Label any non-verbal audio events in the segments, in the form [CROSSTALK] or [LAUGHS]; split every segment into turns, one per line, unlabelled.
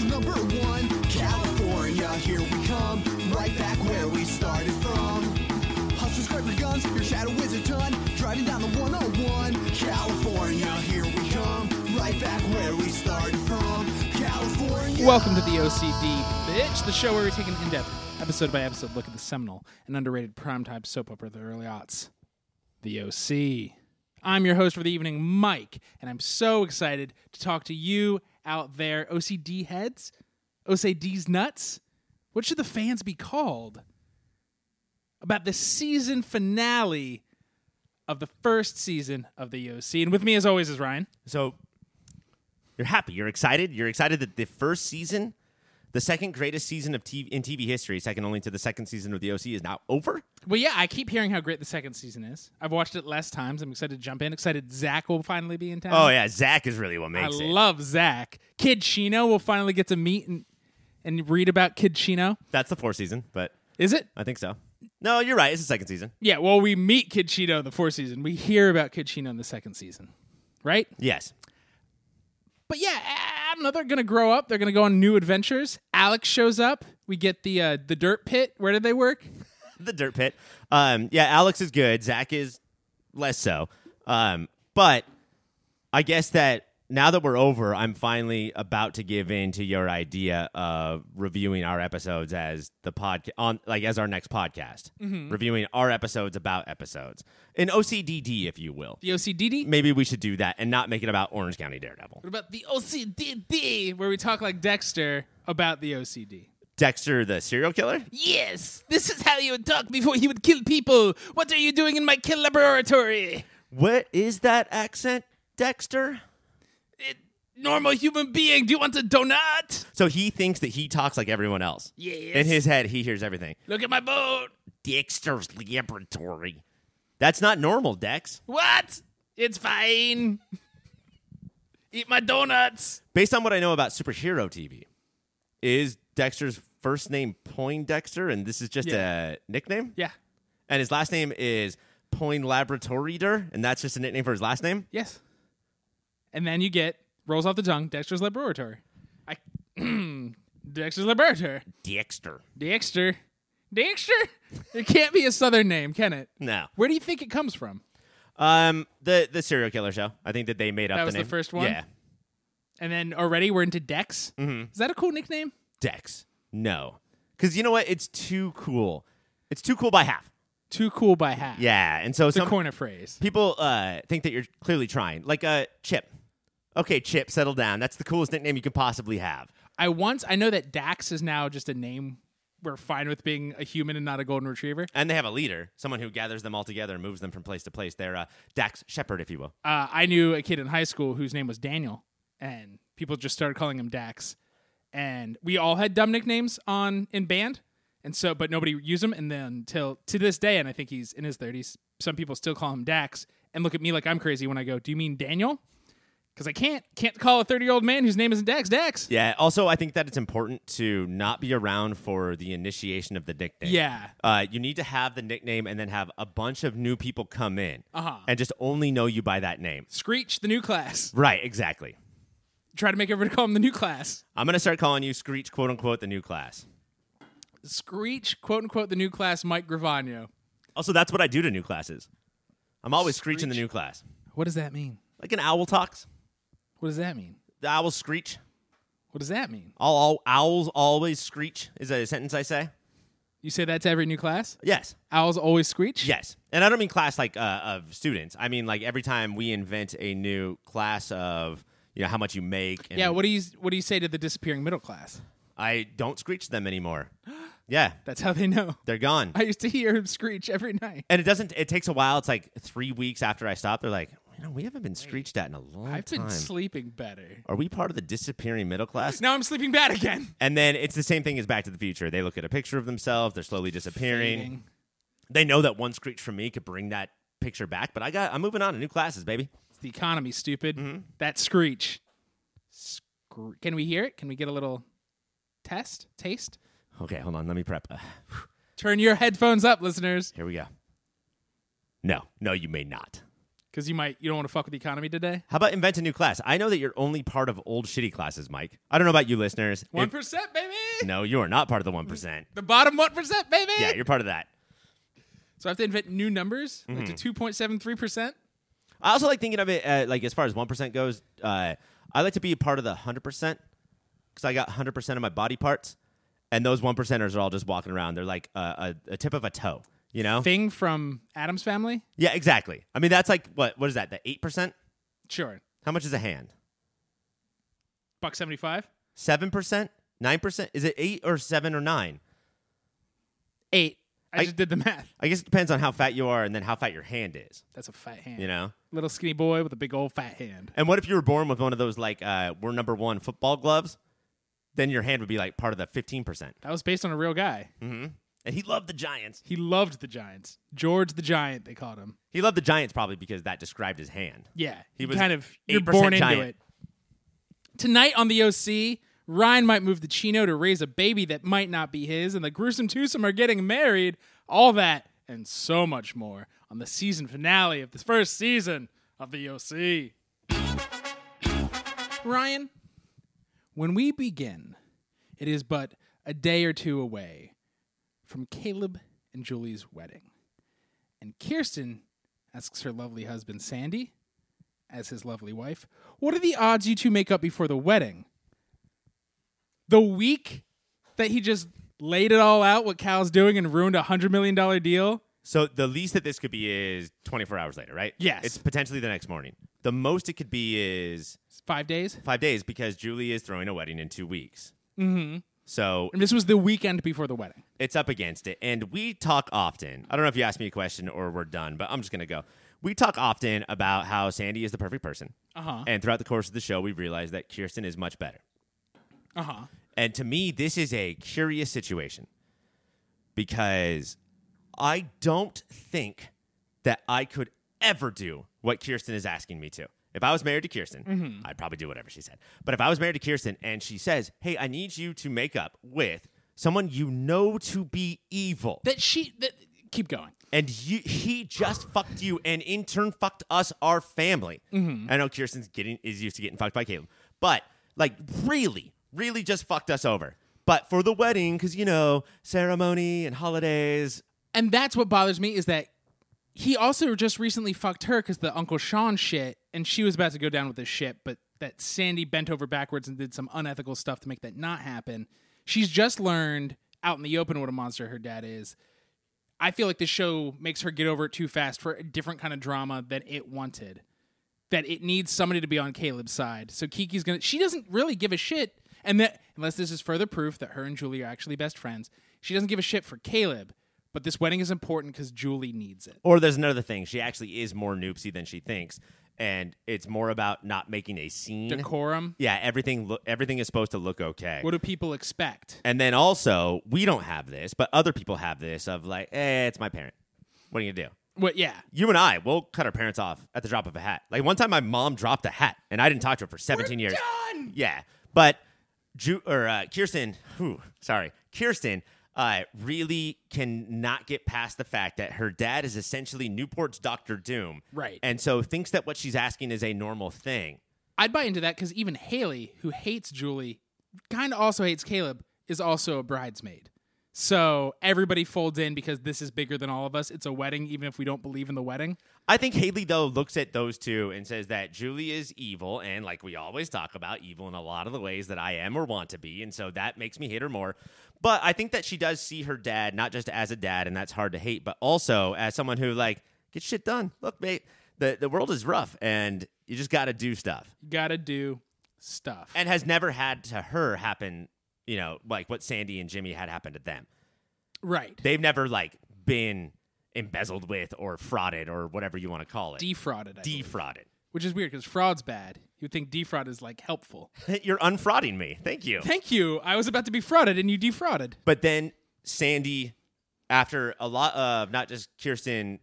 Number one, California, here we come. Right back where we started from. Hustlers grab your guns, your shadow is a ton. Driving down the 101, California, here we come. Right back where we started from. California.
Welcome to the OCD, bitch, the show where we take an in-depth, episode by episode look at the seminal and underrated primetime soap opera of the early aughts, The OC. I'm your host for the evening, Mike, and I'm so excited to talk to you out there, OCD heads, OCD's nuts. What should the fans be called? About the season finale of the first season of the OC. And with me, as always, is Ryan.
So you're happy. You're excited. You're excited that the first season, the second greatest season of TV in TV history, second only to the second season of the OC, is now over.
Well, yeah, I keep hearing how great the second season is. I've watched it less times. I'm excited to jump in. Excited Zach will finally be in town.
Oh yeah, Zach is really what
I
makes it.
I love Zach. Kid Chino will finally get to meet and, and read about Kid Chino.
That's the fourth season, but
Is it?
I think so. No, you're right. It's the second season.
Yeah, well, we meet Kid Chino in the fourth season. We hear about Kid Chino in the second season, right?
Yes.
But yeah, I know. They're gonna grow up. They're gonna go on new adventures. Alex shows up. We get the uh, the dirt pit. Where did they work? [LAUGHS]
the dirt pit. Um, yeah, Alex is good. Zach is less so. Um, but I guess that now that we're over, I'm finally about to give in to your idea of reviewing our episodes as the podcast on like as our next podcast, mm-hmm. reviewing our episodes about episodes, an OCDD, if you will.
The OCDD.
Maybe we should do that and not make it about Orange County Daredevil.
What about the OCDD, where we talk like Dexter about the OCD?
Dexter, the serial killer.
Yes, this is how you would talk before he would kill people. What are you doing in my kill laboratory?
What is that accent, Dexter?
Normal human being, do you want a donut?
So he thinks that he talks like everyone else.
Yes.
In his head, he hears everything.
Look at my boat.
Dexter's laboratory. That's not normal, Dex.
What? It's fine. Eat my donuts.
Based on what I know about superhero TV, is Dexter's first name Poindexter, and this is just
Yeah.
a nickname?
Yeah.
And his last name is Laboratorieder, and that's just a nickname for his last name?
Yes. And then you get rolls off the tongue. Dexter's laboratory. I. [CLEARS THROAT] Dexter's laboratory.
Dexter.
Dexter. Dexter. It can't be a southern name, can it?
No.
Where do you think it comes from?
Um, the the serial killer show. I think that they made up
That
the
was the
name.
first one?
Yeah.
And then already we're into Dex. Mm-hmm. Is that a cool nickname?
Dex. No. Because you know what? It's too cool. It's too cool by half.
Too cool by half.
Yeah. And so
It's a
some
corner phrase.
people uh, think that you're clearly trying. Like uh, Chip. Okay, Chip, settle down. That's the coolest nickname you could possibly have.
I once I know that Dax is now just a name we're fine with being a human and not a golden retriever.
And they have a leader, someone who gathers them all together and moves them from place to place. They're uh, Dax Shepard, if you will.
Uh, I knew a kid in high school whose name was Daniel, and people just started calling him Dax. And we all had dumb nicknames on in band, and so but nobody used them. And then until to this day, and I think he's in his thirties, some people still call him Dax and look at me like I'm crazy when I go, "Do you mean Daniel?" Because I can't can't call a 30 year old man whose name isn't Dax Dax.
Yeah. Also, I think that it's important to not be around for the initiation of the nickname.
Yeah.
Uh, you need to have the nickname and then have a bunch of new people come in
Uh-huh.
and just only know you by that name.
Screech, the new class.
Right. Exactly.
Try to make everybody call him the new class.
I'm gonna start calling you Screech, quote unquote, the new class.
Screech, quote unquote, the new class, Mike Gravano.
Also, that's what I do to new classes. I'm always Screech. screeching the new class,
What does that mean?
like an owl talks.
What does that mean?
The owls screech.
What does that mean?
All, all owls always screech is that a sentence I say.
You say that to every new class?
Yes.
Owls always screech?
Yes, and I don't mean class like uh, of students. I mean like every time we invent a new class of you know how much you make. And
Yeah, what do you what do you say to the disappearing middle class?
I don't screech them anymore. [GASPS] Yeah,
That's how they know.
they're gone.
I used to hear him screech every night.
and it doesn't. It takes a while. It's like three weeks after I stop. They're like, you know, we haven't been screeched at in a long time.
I've
time.
been sleeping better.
Are we part of the disappearing middle class?
Now I'm sleeping bad again. [LAUGHS]
And then it's the same thing as Back to the Future. They look at a picture of themselves. They're slowly disappearing.
Fading.
They know that one screech from me could bring that picture back. But I got. I'm moving on to new classes, baby.
It's the economy, stupid.
Mm-hmm.
That screech. Scre- Can we hear it? Can we get a little test? Taste?
Okay, hold on. Let me prep. Uh, [SIGHS]
Turn your headphones up, listeners.
here we go. No, no, you may not.
Because you might you don't want to fuck with the economy today.
How about invent a new class? I know that you're only part of old shitty classes, Mike. I don't know about you listeners.
One baby.
no, you are not part of the 1%.
The bottom one percent, baby.
Yeah, you're part of that.
So I have to invent new numbers like
Mm-hmm.
to two point seven three percent.
I also like thinking of it uh, like as far as 1% goes. Uh, I like to be a part of the 100% because I got 100% of my body parts. And those 1 percenters are all just walking around. They're like a, a, a tip of a toe, you know?
Thing from Addams family.
Yeah, exactly. I mean, that's like, what? what is that? The 8%?
Sure,
How much is a hand?
buck seventy five.
7%? 9%? Is it 8 or 7 or 9?
Eight. I,
I-
just did the math.
I guess it depends on how fat you are and then how fat your hand is,
That's a fat hand.
you know?
Little skinny boy with a big old fat hand.
And what if you were born with one of those, like, uh, we're number one football gloves? Then your hand would be like part of the 15%.
That was based on a real guy.
Mm-hmm. And he loved the Giants.
He loved the Giants. George the Giant, they called him.
He loved the Giants probably because that described his hand.
Yeah,
He was
kind of you're
8%
born into it. Tonight on the OC, Ryan might move the Chino to raise a baby that might not be his, and the gruesome twosome are getting married. All that and so much more on the season finale of the first season of the OC. Ryan, when we begin, it is but a day or two away from Caleb and Julie's wedding. And Kirsten asks her lovely husband, Sandy, as his lovely wife, What are the odds you two make up before the wedding? The week that he just laid it all out, what Cal's doing, and ruined a $100 million deal?
So the least that this could be is 24 hours later, right?
Yes.
It's potentially the next morning. The most it could be is
five days.
five days because Julie is throwing a wedding in two weeks. Mm-hmm. So
And this was the weekend before the wedding.
it's up against it. And we talk often. I don't know if you asked me a question or we're done, but I'm just going to go. We talk often about how Sandy is the perfect person.
Uh huh.
And throughout the course of the show, we've realized that Kirsten is much better.
Uh huh.
And to me, this is a curious situation because I don't think that I could ever do what Kirsten is asking me to. If I was married to Kirsten, mm-hmm. I'd probably do whatever she said. But if I was married to Kirsten and she says, Hey, I need you to make up with someone you know to be evil,
That she. That, keep going.
and you, he just fucked you and in turn fucked us, our family. Mm-hmm. I know Kirsten's getting is used to getting fucked by Caleb, but like really, really just fucked us over. But for the wedding, because you know ceremony and holidays,
And that's what bothers me is that he also just recently fucked her because the Uncle Sean shit, and she was about to go down with the ship, but that Sandy bent over backwards and did some unethical stuff to make that not happen. She's just learned out in the open what a monster her dad is. I feel like the show makes her get over it too fast for a different kind of drama that it wanted. That it needs somebody to be on Caleb's side. So Kiki's gonna. She doesn't really give a shit, and that unless this is further proof that her and Julie are actually best friends, she doesn't give a shit for Caleb. But this wedding is important because Julie needs it.
or there's another thing. She actually is more noopsy than she thinks, and it's more about not making a scene.
Decorum.
Yeah, everything lo- everything is supposed to look okay.
What do people expect?
And then also, we don't have this, but other people have this of like, eh, it's my parent. What are you gonna do?
What? Yeah.
You and I, we'll cut our parents off at the drop of a hat. Like one time, my mom dropped a hat, and I didn't talk to her for 17 years.
Done.
Yeah, but Ju- or uh, Kirsten, whew, sorry, Kirsten, uh, really cannot get past the fact that her dad is essentially Newport's Doctor Doom,
Right.
And so thinks that what she's asking is a normal thing.
I'd buy into that because even Haley, who hates Julie, kind of also hates Caleb, is also a bridesmaid. So everybody folds in because this is bigger than all of us. It's a wedding, even if we don't believe in the wedding.
I think Haley though looks at those two and says that Julie is evil, and like we always talk about, evil in a lot of the ways that I am or want to be, and so that makes me hate her more. But I think that she does see her dad not just as a dad, and that's hard to hate, but also as someone who like gets shit done. Look, mate, the the world is rough, and you just got to do stuff,
You gotta do stuff.
and has never had to her happen. You know, like what Sandy and Jimmy had happen to them.
right.
They've never like been embezzled with or frauded or whatever you want to call it.
Defrauded. I believe.
Defrauded.
Which is weird because fraud's bad. You think defraud is like helpful. [LAUGHS]
You're unfrauding me. Thank you.
Thank you. I was about to be frauded and you defrauded.
But then Sandy, after a lot of not just Kirsten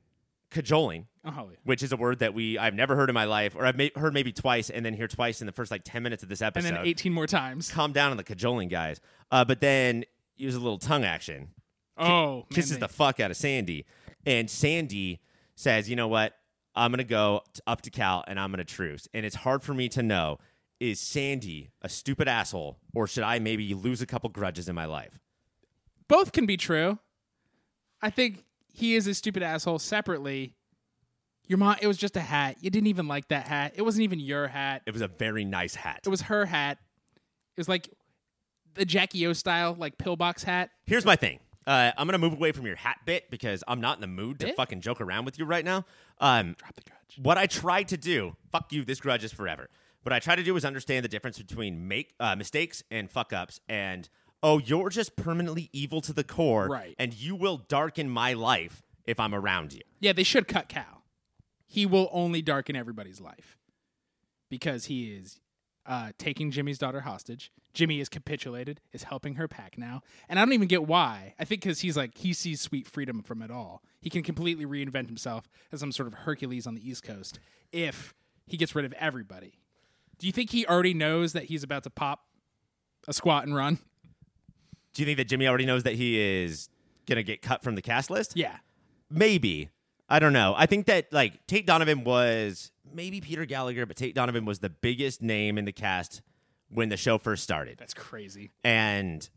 cajoling,
Oh, yeah.
which is a word that we I've never heard in my life, or I've ma- heard maybe twice, and then hear twice in the first like ten minutes of this episode, And
then 18 more times.
Calm down on the cajoling, guys. Uh, but then use a little tongue action,
Oh, man,
kisses
they-
the fuck out of Sandy, and Sandy says, "You know what? I'm gonna go t- up to Cal and I'm gonna truce. And it's hard for me to know is Sandy a stupid asshole or should I maybe lose a couple grudges in my life?
Both can be true. I think he is a stupid asshole separately. Your mom, it was just a hat. You didn't even like that hat. It wasn't even your hat.
It was a very nice hat.
It was her hat. It was like the Jackie O style, like pillbox hat.
Here's my thing. Uh, I'm gonna move away from your hat bit because I'm not in the mood to
Bit?
fucking joke around with you right now. Um,
Drop the grudge.
what I tried to do, fuck you, this grudge is forever. What I try to do is understand the difference between make uh, mistakes and fuck ups, and oh, you're just permanently evil to the core,
Right.
And you will darken my life if I'm around you.
Yeah, they should cut Cal. He will only darken everybody's life because he is uh, taking Jimmy's daughter hostage. Jimmy is capitulated, is helping her pack now, and I don't even get why. I think because he's like he sees sweet freedom from it all. He can completely reinvent himself as some sort of Hercules on the East Coast if he gets rid of everybody. Do you think he already knows that he's about to pop a squat and run?
Do you think that Jimmy already knows that he is gonna get cut from the cast list?
Yeah,
Maybe. I don't know. I think that like Tate Donovan was maybe Peter Gallagher, but Tate Donovan was the biggest name in the cast when the show first started.
that's crazy.
And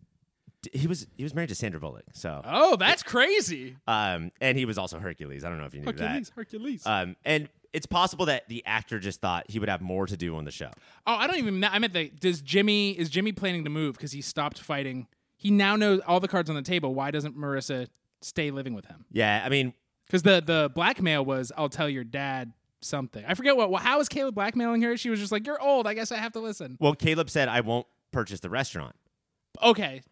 he was he was married to Sandra Bullock. So
Oh, that's crazy.
um and he was also Hercules. I don't know if you knew
that. Hercules,
Hercules. Um and it's possible that the actor just thought he would have more to do on the show.
Oh, I don't even. I meant that. Does Jimmy is Jimmy planning to move because he stopped fighting? He now knows all the cards on the table. Why doesn't Marissa stay living with him?
Yeah, I mean,
Because the the blackmail was, "I'll tell your dad something." I forget what. what how was Caleb blackmailing her? She was just like, "You're old. I guess I have to listen."
well, Caleb said I won't purchase the restaurant.
Okay,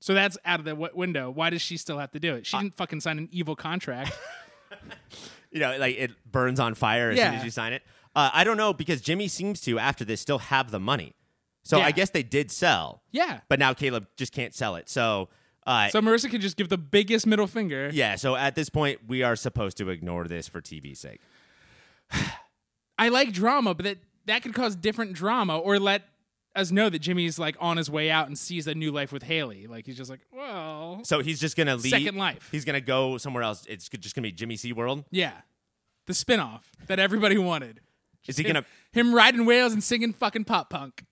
so that's out of the w- window. Why does she still have to do it? She didn't fucking sign an evil contract. [LAUGHS]
you know, like it burns on fire as soon as you sign it. Uh, I don't know because Jimmy seems to after this still have the money. So
Yeah.
I guess they did sell,
yeah.
but now Caleb just can't sell it. So, uh,
So Marissa could just give the biggest middle finger.
yeah. So at this point, we are supposed to ignore this for TV's sake. [SIGHS]
I like drama, but that that could cause different drama or let us know that Jimmy's like on his way out and sees a new life with Haley. Like he's just like, well,
So he's just gonna leave.
Second Life.
He's gonna go somewhere else. It's just gonna be Jimmy Sea World.
yeah, the spinoff that everybody wanted.
Is he gonna?
him riding whales and singing fucking pop punk.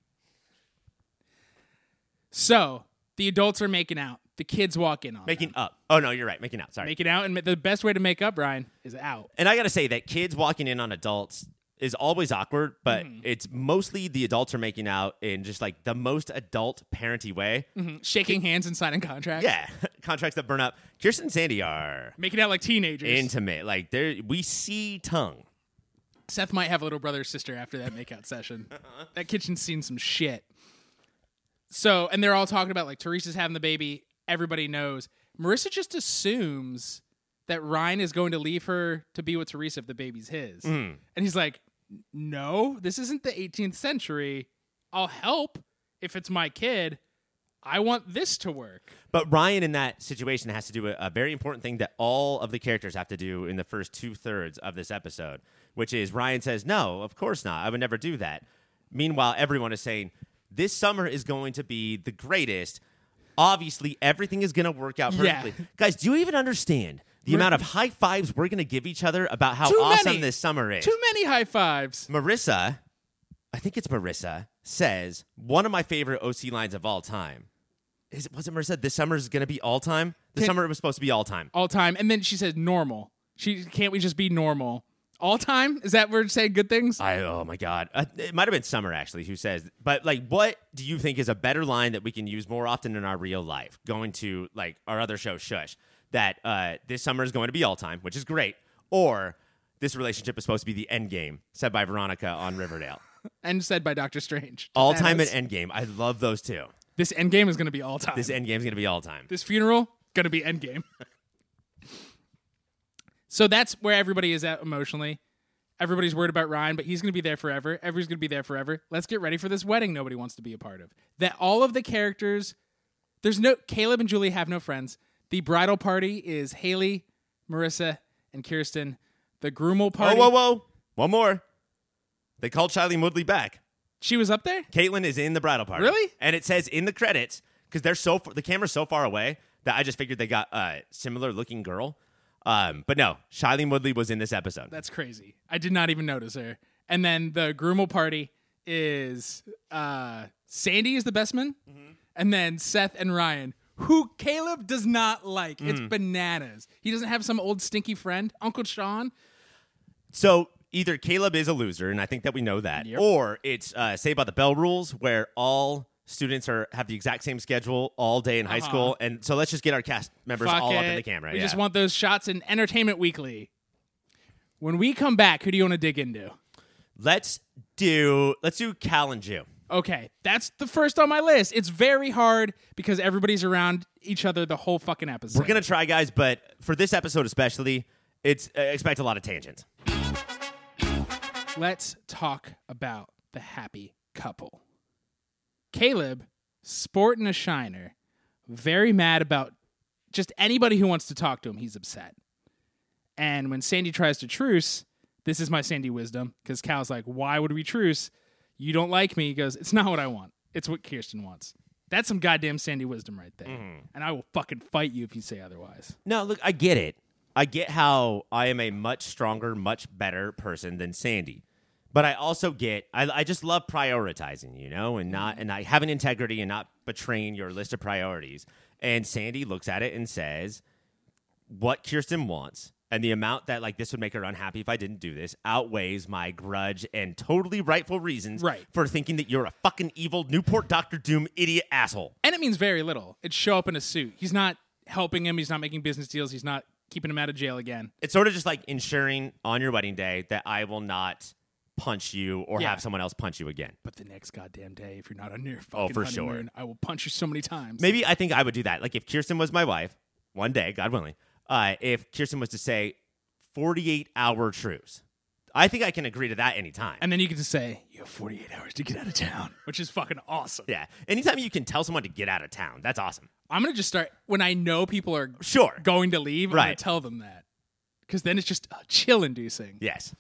So the adults are making out. The kids walk in on
Making
them.
up. Oh no, you're right. Making out. Sorry.
making out, and the best way to make up, Ryan, is out.
and I gotta say that kids walking in on adults is always awkward, but
Mm-hmm.
it's mostly the adults are making out in just like the most adult parenty way.
Shaking hands and signing contracts.
Yeah, [LAUGHS] contracts that burn up. Kirsten and Sandy are
making out like teenagers.
intimate. Like there, we see tongue.
Seth might have a little brother or sister after that makeout session. [LAUGHS] That kitchen's seen some shit. So, and they're all talking about like Teresa's having the baby. Everybody knows. Marissa just assumes that Ryan is going to leave her to be with Teresa if the baby's his. Hmm. And he's like, no, this isn't the 18th century. I'll help if it's my kid. I want this to work.
But Ryan in that situation has to do a, a very important thing that all of the characters have to do in the first two thirds of this episode, which is Ryan says, "No, of course not. I would never do that." Meanwhile, everyone is saying, "This summer is going to be the greatest." Obviously, everything is going to work out
Yeah.
perfectly. Guys, do you even understand the amount of high fives we're going to give each other about how
Too
awesome
many.
this summer is?
Too many high fives.
Marissa, I think it's Marissa, says one of my favorite OC lines of all time. Is it was it Marissa? This summer is going to be all time. This
Can-
summer it was supposed to be all time.
all time. And then she says normal. She can't we just be normal all time? Is that we're saying good things?
I oh my god, uh, it might have been Summer actually who says. But like, what do you think is a better line that we can use more often in our real life? Going to like our other show, Shush, that uh, this summer is going to be all time, which is great, or this relationship is supposed to be the end game, said by Veronica on Riverdale. [LAUGHS]
And said by Doctor Strange.
All time and end game. I love those two.
This end game is going to be all time.
This end game is going to be all time.
this funeral going to be end game. [LAUGHS] so that's where everybody is at emotionally. Everybody's worried about Ryan, but he's going to be there forever. Everybody's going to be there forever. Let's get ready for this wedding nobody wants to be a part of. That all of the characters there's no Caleb and Julie have no friends. The bridal party is Haley, Marissa, and Kirsten. The groomal party.
whoa, whoa. Whoa. One more. They called Shailene Woodley back.
She was up there?
Caitlin is in the bridal party.
Really?
And it says in the credits, because they're so the camera's so far away that I just figured they got a similar looking girl. Um, but no, Shailene Woodley was in this episode.
That's crazy. I did not even notice her. And then the groomal party is uh, Sandy is the best man,
Mm-hmm.
and then Seth and Ryan, who Caleb does not like. It's
Mm.
bananas. He doesn't have some old stinky friend, Uncle Sean.
So either Caleb is a loser, and I think that we know that,
Yep.
or it's uh, Saved by the Bell rules, where all students are have the exact same schedule all day in high
Uh-huh.
school, and so let's just get our cast members
Fuck
all up in the camera.
We
yeah.
just want those shots in Entertainment Weekly. When we come back, who do you want to dig into?
let's do let's do Cal and Jew.
Okay, that's the first on my list. It's very hard because everybody's around each other the whole fucking episode.
We're gonna try, guys, but for this episode especially, it's uh, expect a lot of tangents.
Let's talk about the happy couple. Caleb, sporting a shiner, very mad about just anybody who wants to talk to him. He's upset. And when Sandy tries to truce, this is my Sandy wisdom because Cal's like, Why would we truce? You don't like me. He goes, It's not what I want. It's what Kirsten wants. That's some goddamn Sandy wisdom right there. Mm-hmm. And I will fucking fight you if you say otherwise.
No, look, I get it. I get how I am a much stronger, much better person than Sandy. But I also get I, I just love prioritizing, you know, and not mm-hmm. and I having integrity and not betraying your list of priorities. And Sandy looks at it and says, What Kirsten wants and the amount that like this would make her unhappy if I didn't do this outweighs my grudge and totally rightful reasons
Right.
for thinking that you're a fucking evil Newport Doctor Doom idiot asshole.
And it means very little. It's show up in a suit. He's not helping him. He's not making business deals. He's not keeping him out of jail again.
it's sort of just like ensuring on your wedding day that I will not punch you or
Yeah.
have someone else punch you again.
But the next goddamn day, if you're not on your fucking
Oh, for sure.
honeymoon, I will punch you so many times.
Maybe I think I would do that. Like if Kirsten was my wife, one day, God willing, uh, if Kirsten was to say 48 hour truce, I think I can agree to that anytime.
And then you get to say, you have 48 hours to get out of town, [LAUGHS] which is fucking awesome.
yeah. Anytime you can tell someone to get out of town, that's awesome.
I'm going to just start, when I know people are
Sure.
going to leave, I'm going
Right.
to tell them that. Because then it's just uh, chill inducing.
Yes.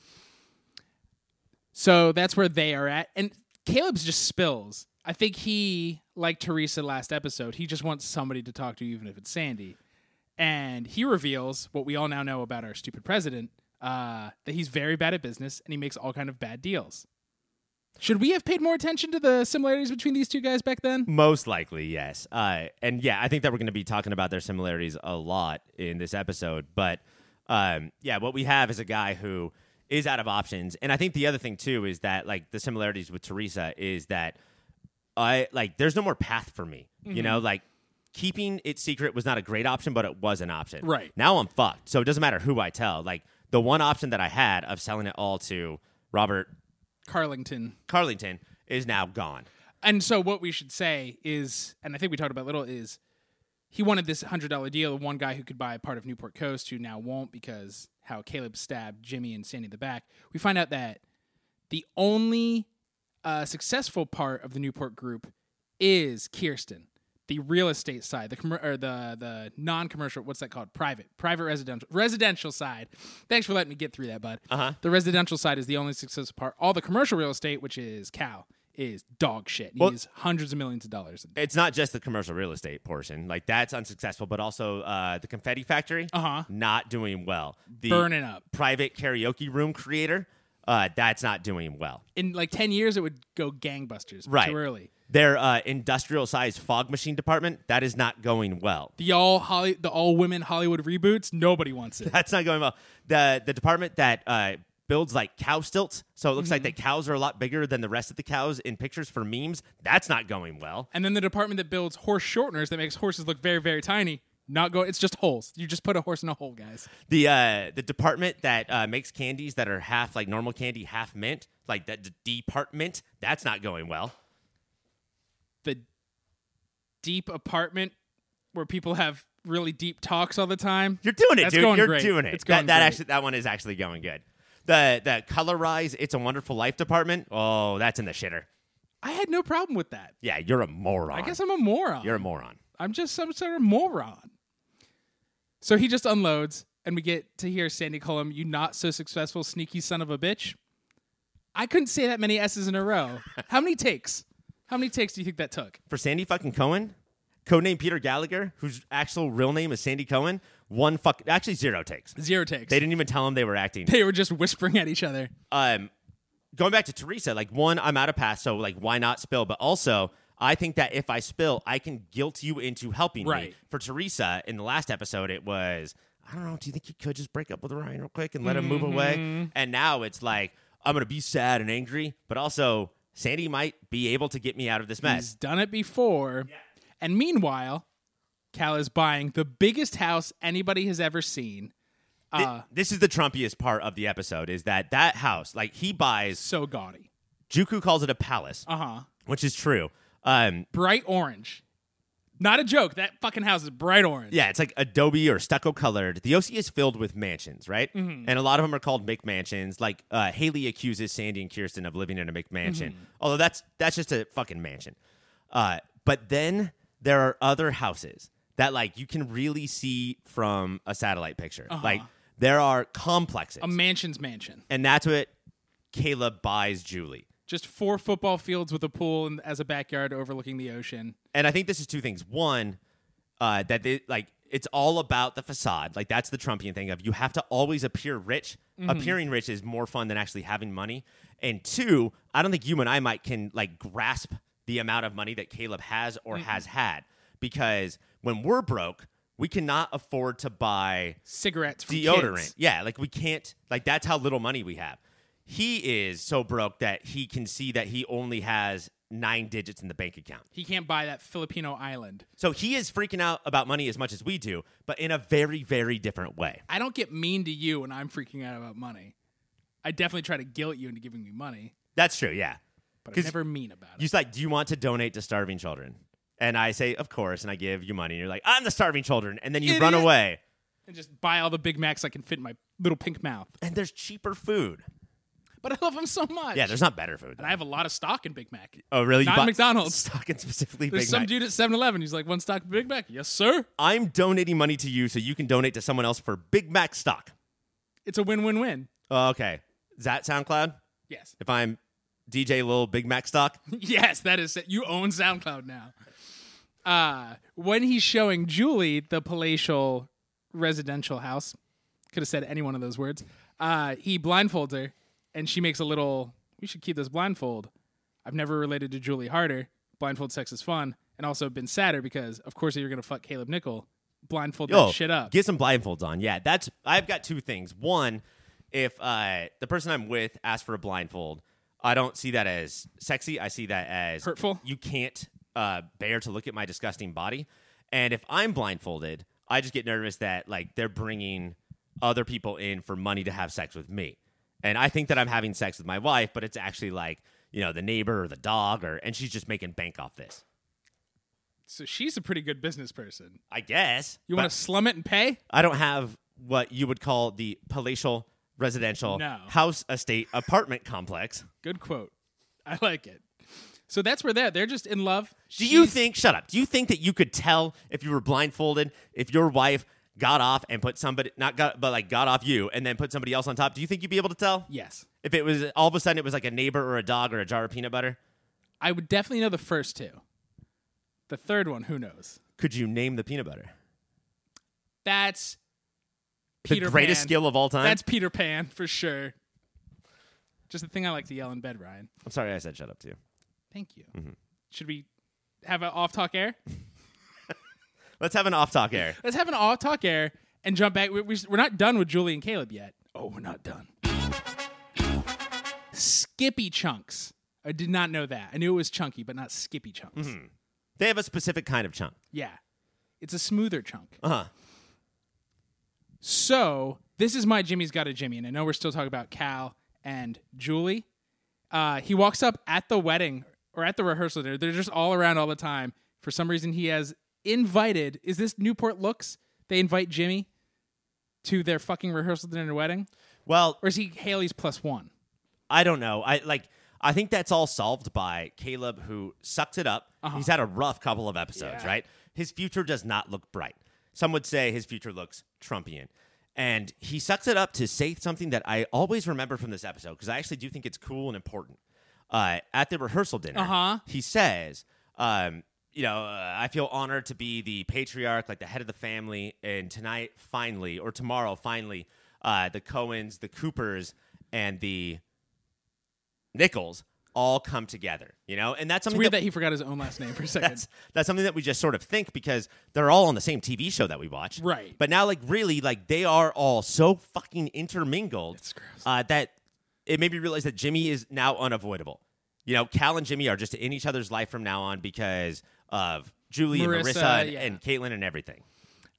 So that's where they are at. And Caleb's just spills. I think he, like Teresa last episode, he just wants somebody to talk to, even if it's Sandy. And he reveals what we all now know about our stupid president uh, that he's very bad at business and he makes all kind of bad deals. Should we have paid more attention to the similarities between these two guys back then?
Most likely, yes. Uh, and yeah, I think that we're going to be talking about their similarities a lot in this episode. But um, yeah, what we have is a guy who is out of options. And I think the other thing too is that like the similarities with Teresa is that I like there's no more path for me. You
Mm-hmm.
know, like keeping it secret was not a great option, but it was an option.
Right.
Now I'm fucked. So it doesn't matter who I tell. Like the one option that I had of selling it all to Robert
Carlington.
Carlington is now gone.
And so what we should say is, and I think we talked about little, is he wanted this hundred dollar deal. The one guy who could buy a part of Newport Coast, who now won't because how Caleb stabbed Jimmy and Sandy in the back. We find out that the only uh, successful part of the Newport group is Kirsten, the real estate side, the commer- or the the non commercial. What's that called? Private, private residential, residential side. Thanks for letting me get through that, bud.
Uh-huh.
The residential side is the only successful part. All the commercial real estate, which is Cal, is dog shit. He
Well-
is hundreds of millions of dollars.
it's not just the commercial real estate portion like that's unsuccessful but also uh, the confetti factory
Uh-huh.
not doing well the
Burning up.
private karaoke room creator uh, that's not doing well
In like ten years, it would go gangbusters.
Right.
Too early.
their uh, industrial sized fog machine department that is not going well
The all Holly, the all women Hollywood reboots. Nobody wants it. [LAUGHS]
that's not going well the the department that uh, builds like cow stilts so it looks like the cows are a lot bigger than the rest of the cows in pictures for memes that's not going well
And then the department that builds horse shorteners that makes horses look very, very tiny. Not go. It's just holes. You just put a horse in a hole, guys.
the uh, the department that uh, makes candies that are half like normal candy, half mint, like that d- department, that's not going well.
The deep apartment where people have really deep talks all the time.
You're doing it,
That's
dude.
going
You're
great.
doing it.
It's going
that, that actually that one is actually going good. The the colorize it's a wonderful life department. Oh, that's in the shitter.
I had no problem with that.
Yeah, you're a moron.
I guess I'm a moron.
you're a moron.
I'm just some sort of moron. So he just unloads, and we get to hear Sandy call him, You not so successful, sneaky son of a bitch. I couldn't say that many S's in a row. [LAUGHS] How many takes? How many takes do you think that took?
For Sandy fucking Cohen, codename Peter Gallagher, whose actual real name is Sandy Cohen, one fuck actually zero takes.
Zero takes.
They didn't even tell him they were acting.
They were just whispering at each other.
um, going back to Teresa, like one, I'm out of pass, so like why not spill? But also, I think that if I spill, I can guilt you into helping me. For Teresa, in the last episode, it was I don't know. Do you think you could just break up with Ryan real quick and let him move away? And now it's like I'm gonna be sad and angry, but also Sandy might be able to get me out of this mess.
He's done it before. And meanwhile, Cal is buying the biggest house anybody has ever seen. Uh,
this is the Trumpiest part of the episode: is that that house, like he buys.
so gaudy.
Juku calls it a palace,
Uh huh.
which is true. Um,
Bright orange. Not a joke. That fucking house is bright orange.
Yeah, it's like Adobe or stucco colored. The OC is filled with mansions, right?
Mm-hmm.
And a lot of them are called McMansions. Like uh, Haley accuses Sandy and Kirsten of living in a McMansion,
Mm-hmm.
although that's that's just a fucking mansion. Uh, but then there are other houses that like you can really see from a satellite picture. Like there are complexes,
Uh-huh. A mansion's mansion.
and that's what Caleb buys Julie.
Just four football fields with a pool and as a backyard overlooking the ocean.
and I think this is two things. One, uh, that they like it's all about the facade. Like that's the Trumpian thing of you have to always appear rich. Appearing rich is more fun than actually having money. And two, I don't think you and I might can like grasp the amount of money that Caleb has or has had because when we're broke, we cannot afford to buy
Cigarettes
deodorant.
kids.
Yeah, like we can't like that's how little money we have. He is so broke that he can see that he only has nine digits in the bank account.
He can't buy that Filipino island.
So he is freaking out about money as much as we do, but in a very, very different way.
I don't get mean to you when I'm freaking out about money. I definitely try to guilt you into giving me money,
That's true, yeah.
but I'm never mean about it.
You're like, do you want to donate to starving children? And I say, of course, and I give you money. And you're like, I'm the starving children. And then you run away.
and just buy all the Big Macs I can fit in my little pink mouth.
And there's cheaper food.
But I love them so much.
Yeah, there's not better food.
And I have a lot of stock in Big Mac.
oh, really?
Not McDonald's.
Stock and specifically
There's
Big
some
Mac.
dude at 7-Eleven. He's like, one stock Big Mac. Yes, sir.
I'm donating money to you so you can donate to someone else for Big Mac stock.
It's a win-win-win.
Oh, okay. Is that SoundCloud?
Yes.
If I'm DJ Lil Big Mac stock? [LAUGHS]
yes, that is it. You own SoundCloud now. Uh, when he's showing Julie the palatial residential house, could have said any one of those words. Uh, he blindfolds her, and she makes a little. We should keep this blindfold. I've never related to Julie harder. Blindfold sex is fun, and also been sadder because, of course, you're gonna fuck Caleb Nichol. Blindfold
Yo,
that shit up.
Get some blindfolds on. Yeah, that's. I've got two things. One, if uh, the person I'm with asks for a blindfold, I don't see that as sexy. I see that as
Hurtful?
You can't uh, bear to look at my disgusting body. And if I'm blindfolded, I just get nervous that like they're bringing other people in for money to have sex with me. And I think that I'm having sex with my wife, but it's actually like you know the neighbor or the dog, or and she's just making bank off this.
so she's a pretty good business person.
I guess
You want to slum it and pay?
I don't have what you would call the palatial residential
No.
house estate apartment complex.
Good quote. I like it. So that's where they're. They're just in love.
Do you think, shut up, do you think that you could tell if you were blindfolded, if your wife got off and put somebody, not got, but like got off you and then put somebody else on top? Do you think you'd be able to tell?
Yes.
If it was all of a sudden it was like a neighbor or a dog or a jar of peanut butter?
I would definitely know the first two. The third one, who knows?
Could you name the peanut butter?
That's
The
Peter
greatest
Pan.
skill of all time?
That's Peter Pan for sure. Just the thing I like to yell in bed, Ryan.
I'm sorry I said shut up too.
Thank you.
Mm-hmm.
Should we have an off talk [LAUGHS] air?
Let's have an off talk air.
Let's have an off talk air and jump back. We, we, we're not done with Julie and Caleb yet. Oh, we're not done. Skippy chunks. I did not know that. I knew it was chunky, but not skippy chunks.
Mm-hmm. They have a specific kind of chunk.
Yeah. It's a smoother chunk.
Uh huh.
So this is my Jimmy's got a Jimmy, and I know we're still talking about Cal and Julie. Uh, he walks up at the wedding or at the rehearsal dinner. They're just all around all the time. For some reason, he has invited. Is this Newport Looks? They invite Jimmy to their fucking rehearsal dinner wedding,
Well,
or is he Haley's plus one?
I don't know. I like. I think that's all solved by Caleb, who sucks it up. He's had a rough couple of episodes,
Uh-huh. Yeah.
right? His future does not look bright. Some would say his future looks Trumpian. And he sucks it up to say something that I always remember from this episode because I actually do think it's cool and important. Uh, at the rehearsal dinner,
Uh-huh.
he says, um, you know, uh, I feel honored to be the patriarch, like the head of the family. And tonight, finally, or tomorrow, finally, uh, the Cohens, the Coopers, and the Nichols all come together. You know, and that's
It's
something
weird
that,
that he forgot his own last name for a second.
that's that's something that we just sort of think because they're all on the same TV show that we watch,
Right.
But now, like, really, like they are all so fucking intermingled
It's gross.
uh, that it made me realize that Jimmy is now unavoidable. You know, Cal and Jimmy are just in each other's life from now on because of Julie and
Marissa,
Marissa and,
yeah.
and Caitlin and everything.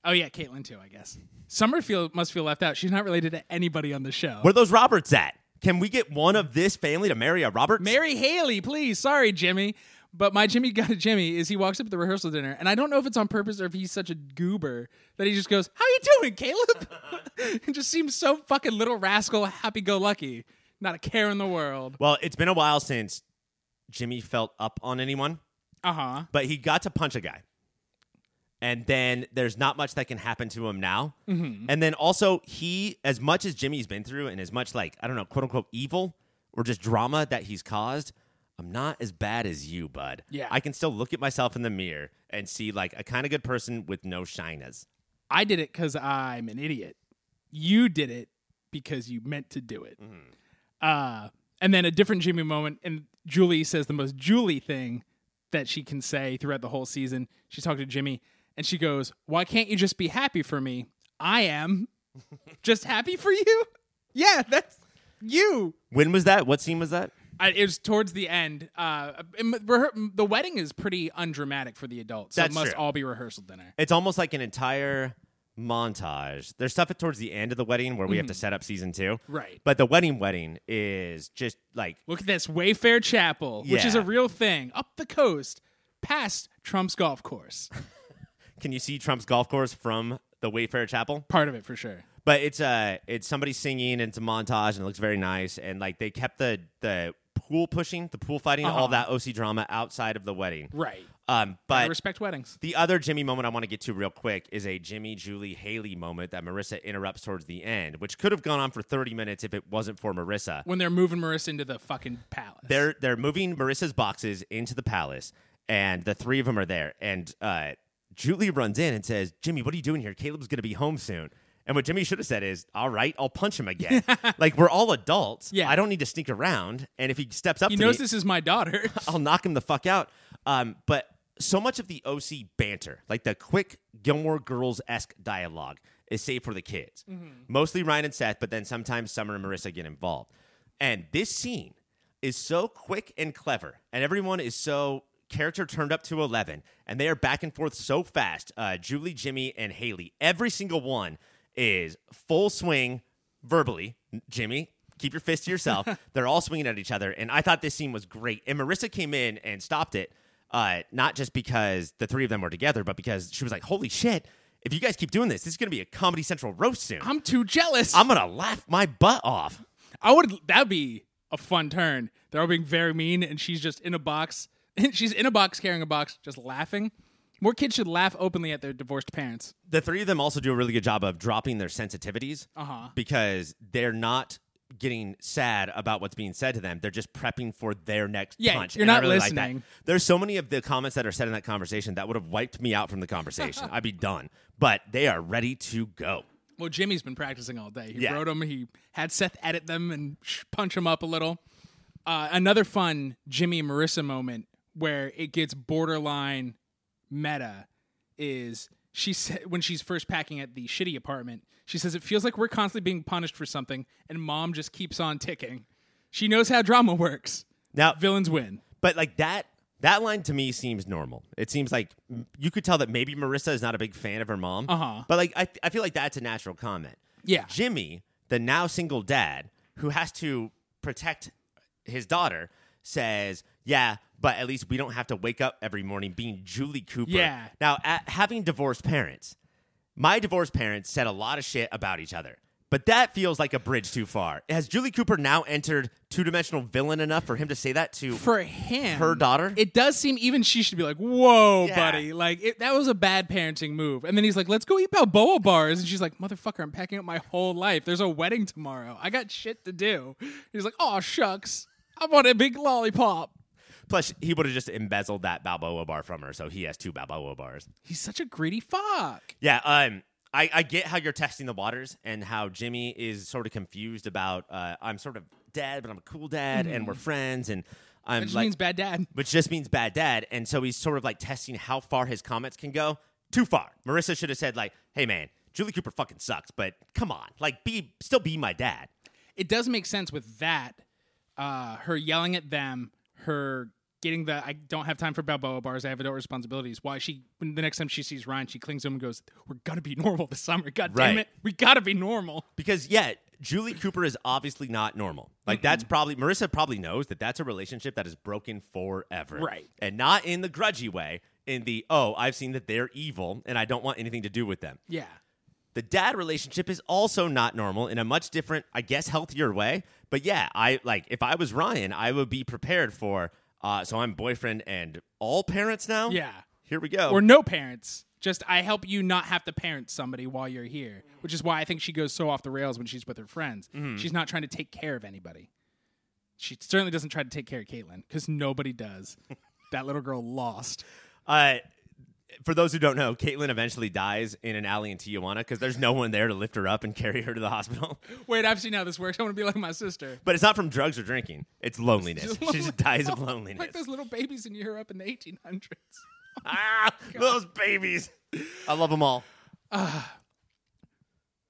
oh yeah, Caitlin too, I guess. Summerfield must feel left out. She's not related to anybody on the show.
Where are those Roberts at? Can we get one of this family to marry a Roberts?
Marry Haley, please. Sorry, Jimmy. But my Jimmy got a Jimmy is he walks up at the rehearsal dinner, and I don't know if it's on purpose or if he's such a goober that he just goes, "How you doing, Caleb?" [LAUGHS] it just seems so fucking little rascal, happy-go-lucky, not a care in the world.
well, it's been a while since Jimmy felt up on anyone,
Uh huh.
but he got to punch a guy. And then there's not much that can happen to him now.
Mm-hmm.
And then also, he, as much as Jimmy's been through and as much like, I don't know, quote unquote evil or just drama that he's caused, I'm not as bad as you, bud.
Yeah.
I can still look at myself in the mirror and see like a kind of good person with no shyness.
I did it because I'm an idiot. You did it because you meant to do it. Uh, and then a different Jimmy moment, and Julie says the most Julie thing that she can say throughout the whole season. She's talking to Jimmy, and she goes, "Why can't you just be happy for me? I am [LAUGHS] just happy for you. Yeah, that's you."
When was that? What scene was that?
I, it was towards the end. Uh, rehe- the wedding is pretty undramatic for the adults, so
That's
it must
true.
all be rehearsal dinner.
It's almost like an entire montage. There's stuff towards the end of the wedding where we have to set up season two.
Mm-hmm. Right.
But the wedding wedding is just like
Look at this Wayfair Chapel, which is
Yeah.
a real thing up the coast, past Trump's golf course. [LAUGHS]
can you see Trump's golf course from the Wayfair Chapel?
Part of it for sure.
But it's uh it's somebody singing and it's a montage and it looks very nice and like they kept the the pool pushing, the pool fighting, all
Uh-huh.
that OC drama outside of the wedding.
Right.
Um but I
respect weddings.
the other Jimmy moment I want to get to real quick is a Jimmy Julie Haley moment that Marissa interrupts towards the end, which could have gone on for 30 minutes if it wasn't for Marissa.
When they're moving Marissa into the fucking palace.
They're they're moving Marissa's boxes into the palace, and the three of them are there. And uh, Julie runs in and says, "Jimmy, what are you doing here? Caleb's going to be home soon." And what Jimmy should have said is, "All right, I'll punch him again." [LAUGHS] like we're all adults.
Yeah.
I don't need to sneak around. And if he steps up
he
to
knows
me,
this is my daughter. [LAUGHS]
I'll knock him the fuck out. Um, but so much of the OC banter, like the quick Gilmore Girls esque dialogue, is saved for the kids. Mostly Ryan and Seth, but then sometimes Summer and Marissa get involved. And this scene is so quick and clever, and everyone is so character turned up to 11, and they are back and forth so fast. Uh, Julie, Jimmy, and Haley, every single one is full swing verbally. Jimmy, keep your fist to yourself. [LAUGHS] They're all swinging at each other, and I thought this scene was great. And Marissa came in and stopped it, uh, not just because the three of them were together, but because she was like, "Holy shit! If you guys keep doing this, this is going to be a Comedy Central roast soon.
I'm too jealous.
I'm gonna laugh my butt off."
I would. That'd be a fun turn. They're all being very mean, and she's just in a box. [LAUGHS] she's in a box carrying a box, just laughing. More kids should laugh openly at their divorced parents.
The three of them also do a really good job of dropping their sensitivities
Uh-huh.
because they're not getting sad about what's being said to them. They're just prepping for their next
Yeah,
punch.
you're
And
not
really like
listening.
There's so many of the comments that are said in that conversation that would have wiped me out from the conversation. [LAUGHS] I'd be done. But they are ready to go.
Well, Jimmy's been practicing all day. He
Yeah.
wrote them. He had Seth edit them and punch them up a little. Uh, another fun Jimmy and Marissa moment where it gets borderline meta is she said when she's first packing at the shitty apartment. She says it feels like we're constantly being punished for something, and mom just keeps on ticking. She knows how drama works.
Now,
Villains win.
but like that that line to me seems normal. It seems like you could tell that maybe Marissa is not a big fan of her mom.
Uh-huh.
But like I, I feel like that's a natural comment.
Yeah.
Jimmy, the now single dad who has to protect his daughter, says, "Yeah, but at least we don't have to wake up every morning being Julie Cooper."
Yeah.
Now, having divorced parents, my divorced parents said a lot of shit about each other. But that feels like a bridge too far. Has Julie Cooper now entered two dimensional villain enough for him to say that to
For him,
her daughter?
it does seem even she should be like, "Whoa,
Yeah.
buddy!" Like it, that was a bad parenting move. And then he's like, "Let's go eat Balboa bars," and she's like, "Motherfucker, I'm packing up my whole life. There's a wedding tomorrow. I got shit to do." He's like, "Oh shucks, I want a big lollipop."
Plus, he would have just embezzled that Balboa bar from her, so he has two Balboa bars.
He's such a greedy fuck.
Yeah, um, I, I get how you're testing the waters and how Jimmy is sort of confused about uh, I'm sort of dad, but I'm a cool dad, and we're friends, and I'm
just
like,
means bad dad.
which just means bad dad, and so he's sort of like testing how far his comments can go. Too far. Marissa should have said like, "Hey man, Julie Cooper fucking sucks, but come on, like be still be my dad."
It does make sense with that. Uh, her yelling at them, her getting the I don't have time for Balboa bars. I have adult responsibilities. Why she when the next time she sees Ryan, she clings to him and goes, "We're gonna be normal this summer. God damn
Right.
it, we gotta be normal."
Because yeah, Julie Cooper is obviously not normal. Like that's probably Marissa probably knows that that's a relationship that is broken forever.
Right.
And not in the grudgy way, in the oh, I've seen that they're evil and I don't want anything to do with them.
Yeah.
The dad relationship is also not normal in a much different, I guess, healthier way. But yeah, I like if I was Ryan, I would be prepared for uh so I'm boyfriend and all parents now?
Yeah.
Here we go.
Or no parents. Just I help you not have to parent somebody while you're here, which is why I think she goes so off the rails when she's with her friends.
Mm-hmm.
She's not trying to take care of anybody. She certainly doesn't try to take care of Caitlin because nobody does. [LAUGHS] that little girl lost.
Uh, for those who don't know, Caitlin eventually dies in an alley in Tijuana because there's no one there to lift her up and [LAUGHS] carry her to the hospital. [LAUGHS]
Wait, I've seen how this works. I want to be like my sister.
But it's not from drugs or drinking; it's loneliness. she just dies of [LAUGHS] loneliness.
Like those little babies in Europe in the 1800s.
ah, those babies! I love them all. [SIGHS]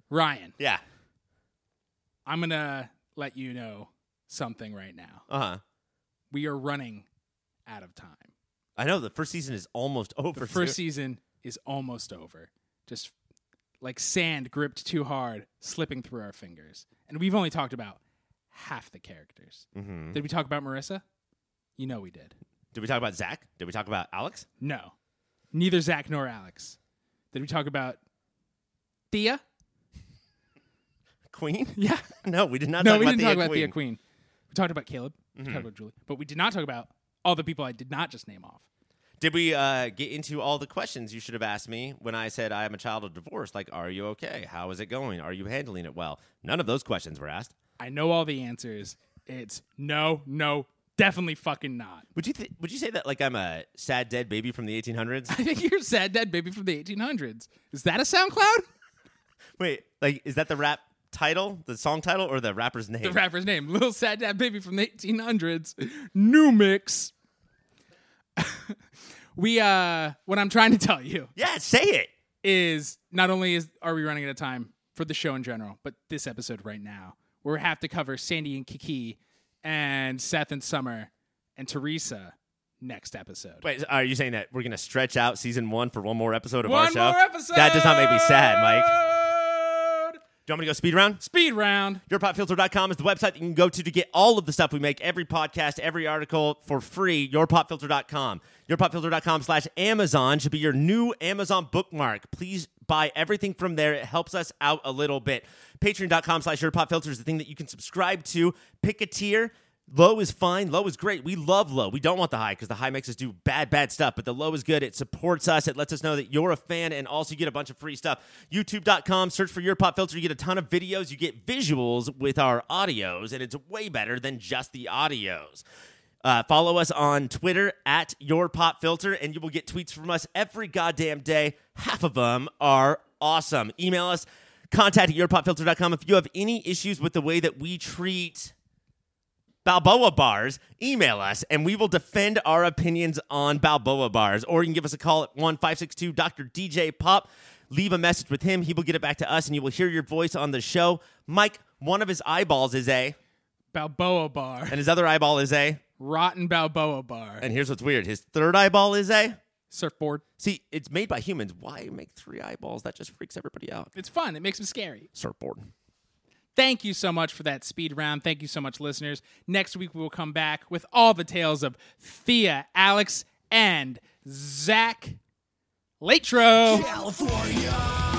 Ryan,
Yeah.
I'm going to let you know something right now.
Uh huh.
We are running out of time.
I know the first season is almost [LAUGHS] over.
The first
too.
season is almost over. Just like sand gripped too hard, slipping through our fingers. And we've only talked about half the characters.
Mm-hmm.
Did we talk about Marissa? You know we did.
Did we talk about Zach? Did we talk about Alex?
No. Neither Zach nor Alex. Did we talk about Thea?
Queen? [LAUGHS]
Yeah. [LAUGHS]
No, we did not.
no,
talk
we
about
didn't
Thea
talk about
Queen.
Thea Queen. We talked about Caleb. We talked about Julie. But we did not talk about all the people I did not just name off.
Did we uh, get into all the questions you should have asked me when I said I am a child of divorce? Like, are you okay? How is it going? Are you handling it well? None of those questions were asked.
I know all the answers. It's no, no, definitely fucking not.
Would you th- would you say that like I'm a sad dead baby from the 1800s? [LAUGHS]
I think you're a sad dead baby from the 1800s. Is that a SoundCloud? [LAUGHS]
Wait, like is that the rap title, the song title, or the rapper's name?
The rapper's name, Little Sad Dad Baby from the 1800s. New mix. [LAUGHS] we uh what I'm trying to tell you
yeah, say it.
is not only is are we running out of time for the show in general, but this episode right now, where we have to cover Sandy and Kiki and Seth and Summer and Teresa next episode.
Wait, are you saying that we're gonna stretch out season one for one more episode of
One
our show?
more episode.
That does not make me sad, Mike. Do you want me to go speed round?
Speed round.
YourPopFilter.com is the website that you can go to to get all of the stuff we make, every podcast, every article for free. YourPopFilter.com. YourPopFilter.com slash Amazon should be your new Amazon bookmark. Please buy everything from there. It helps us out a little bit. Patreon.com slash YourPopFilter is the thing that you can subscribe to. Pick a tier. Low is fine. Low is great. We love low. We don't want the high because the high makes us do bad, bad stuff. But the low is good. It supports us. It lets us know that you're a fan, and also you get a bunch of free stuff. YouTube.com. Search for your pop filter. You get a ton of videos. You get visuals with our audios, and it's way better than just the audios. Uh, follow us on Twitter at your pop filter, and you will get tweets from us every goddamn day. Half of them are awesome. Email us contact at yourpopfilter.com if you have any issues with the way that we treat Balboa bars, email us and we will defend our opinions on Balboa bars. Or you can give us a call at 1 562 Dr. DJ Pop. Leave a message with him. He will get it back to us and you will hear your voice on the show. Mike, one of his eyeballs is a,
Balboa bar.
and his other eyeball is a,
Rotten Balboa bar.
and here's what's weird his third eyeball is a.
Surfboard.
See, it's made by humans. Why make three eyeballs? That just freaks everybody out.
It's fun. It makes them scary.
Surfboard.
Thank you so much for that speed round. Thank you so much, listeners. Next week, we will come back with all the tales of Thea, Alex, and Zach Latro.
California.